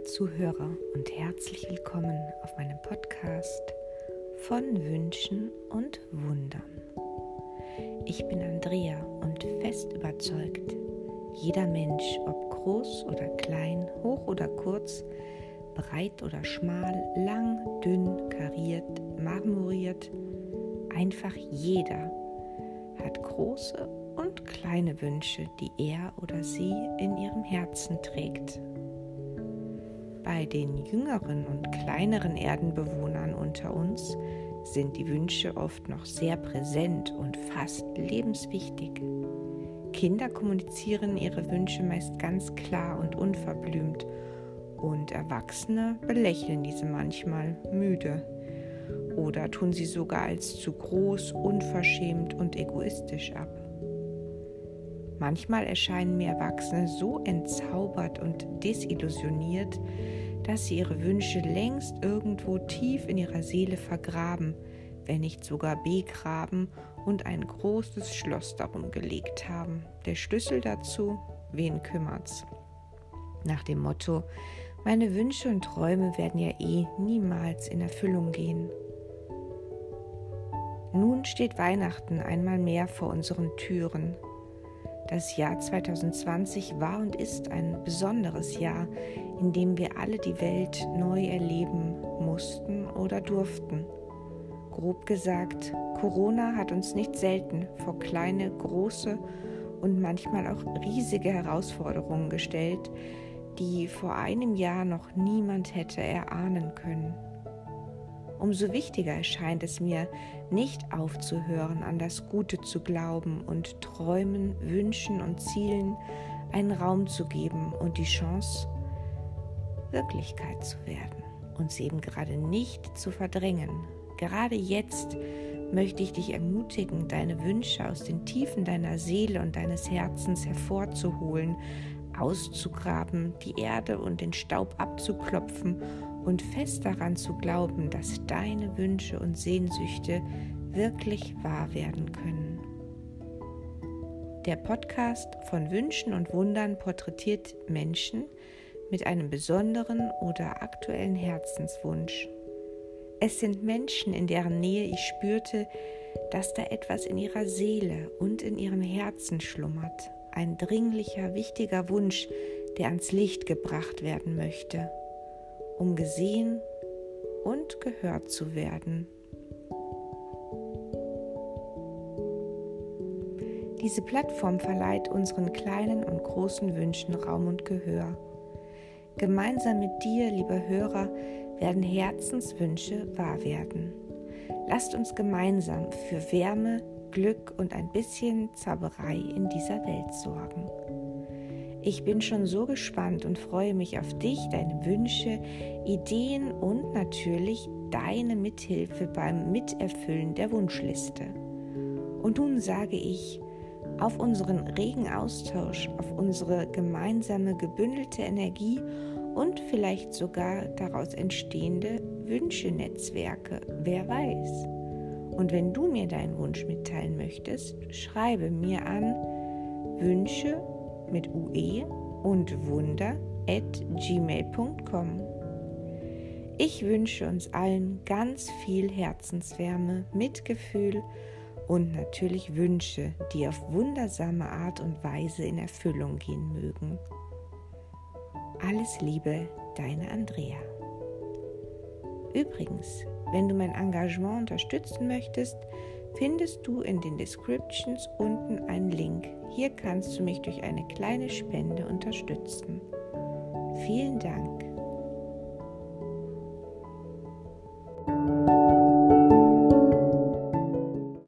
Zuhörer und herzlich willkommen auf meinem Podcast von Wünschen und Wundern. Ich bin Andrea und fest überzeugt, jeder Mensch, ob groß oder klein, hoch oder kurz, breit oder schmal, lang, dünn, kariert, marmoriert, einfach jeder hat große und kleine Wünsche, die er oder sie in ihrem Herzen trägt bei den jüngeren und kleineren Erdenbewohnern unter uns sind die Wünsche oft noch sehr präsent und fast lebenswichtig. Kinder kommunizieren ihre Wünsche meist ganz klar und unverblümt und Erwachsene belächeln diese manchmal müde oder tun sie sogar als zu groß, unverschämt und egoistisch ab. Manchmal erscheinen mir Erwachsene so entzaubert und desillusioniert, dass sie ihre Wünsche längst irgendwo tief in ihrer Seele vergraben, wenn nicht sogar begraben und ein großes Schloss darum gelegt haben. Der Schlüssel dazu, wen kümmert's? Nach dem Motto, meine Wünsche und Träume werden ja eh niemals in Erfüllung gehen. Nun steht Weihnachten einmal mehr vor unseren Türen. Das Jahr 2020 war und ist ein besonderes Jahr, in dem wir alle die Welt neu erleben mussten oder durften. Grob gesagt, Corona hat uns nicht selten vor kleine, große und manchmal auch riesige Herausforderungen gestellt, die vor einem Jahr noch niemand hätte erahnen können. Umso wichtiger erscheint es mir, nicht aufzuhören, an das Gute zu glauben und Träumen, Wünschen und Zielen einen Raum zu geben und die Chance, Wirklichkeit zu werden und sie eben gerade nicht zu verdrängen. Gerade jetzt möchte ich dich ermutigen, deine Wünsche aus den Tiefen deiner Seele und deines Herzens hervorzuholen, auszugraben, die Erde und den Staub abzuklopfen und fest daran zu glauben, dass deine Wünsche und Sehnsüchte wirklich wahr werden können. Der Podcast von Wünschen und Wundern porträtiert Menschen mit einem besonderen oder aktuellen Herzenswunsch. Es sind Menschen, in deren Nähe ich spürte, dass da etwas in ihrer Seele und in ihrem Herzen schlummert, ein dringlicher, wichtiger Wunsch, der ans Licht gebracht werden möchte um gesehen und gehört zu werden. Diese Plattform verleiht unseren kleinen und großen Wünschen Raum und Gehör. Gemeinsam mit dir, lieber Hörer, werden Herzenswünsche wahr werden. Lasst uns gemeinsam für Wärme, Glück und ein bisschen Zauberei in dieser Welt sorgen. Ich bin schon so gespannt und freue mich auf dich, deine Wünsche, Ideen und natürlich deine Mithilfe beim Miterfüllen der Wunschliste. Und nun sage ich, auf unseren regen Austausch, auf unsere gemeinsame gebündelte Energie und vielleicht sogar daraus entstehende Wünschenetzwerke, wer weiß. Und wenn du mir deinen Wunsch mitteilen möchtest, schreibe mir an Wünsche mit ue und wunder at gmail.com. Ich wünsche uns allen ganz viel Herzenswärme, Mitgefühl und natürlich Wünsche, die auf wundersame Art und Weise in Erfüllung gehen mögen. Alles Liebe, deine Andrea. Übrigens, wenn du mein Engagement unterstützen möchtest, findest du in den Descriptions unten einen Link. Hier kannst du mich durch eine kleine Spende unterstützen. Vielen Dank.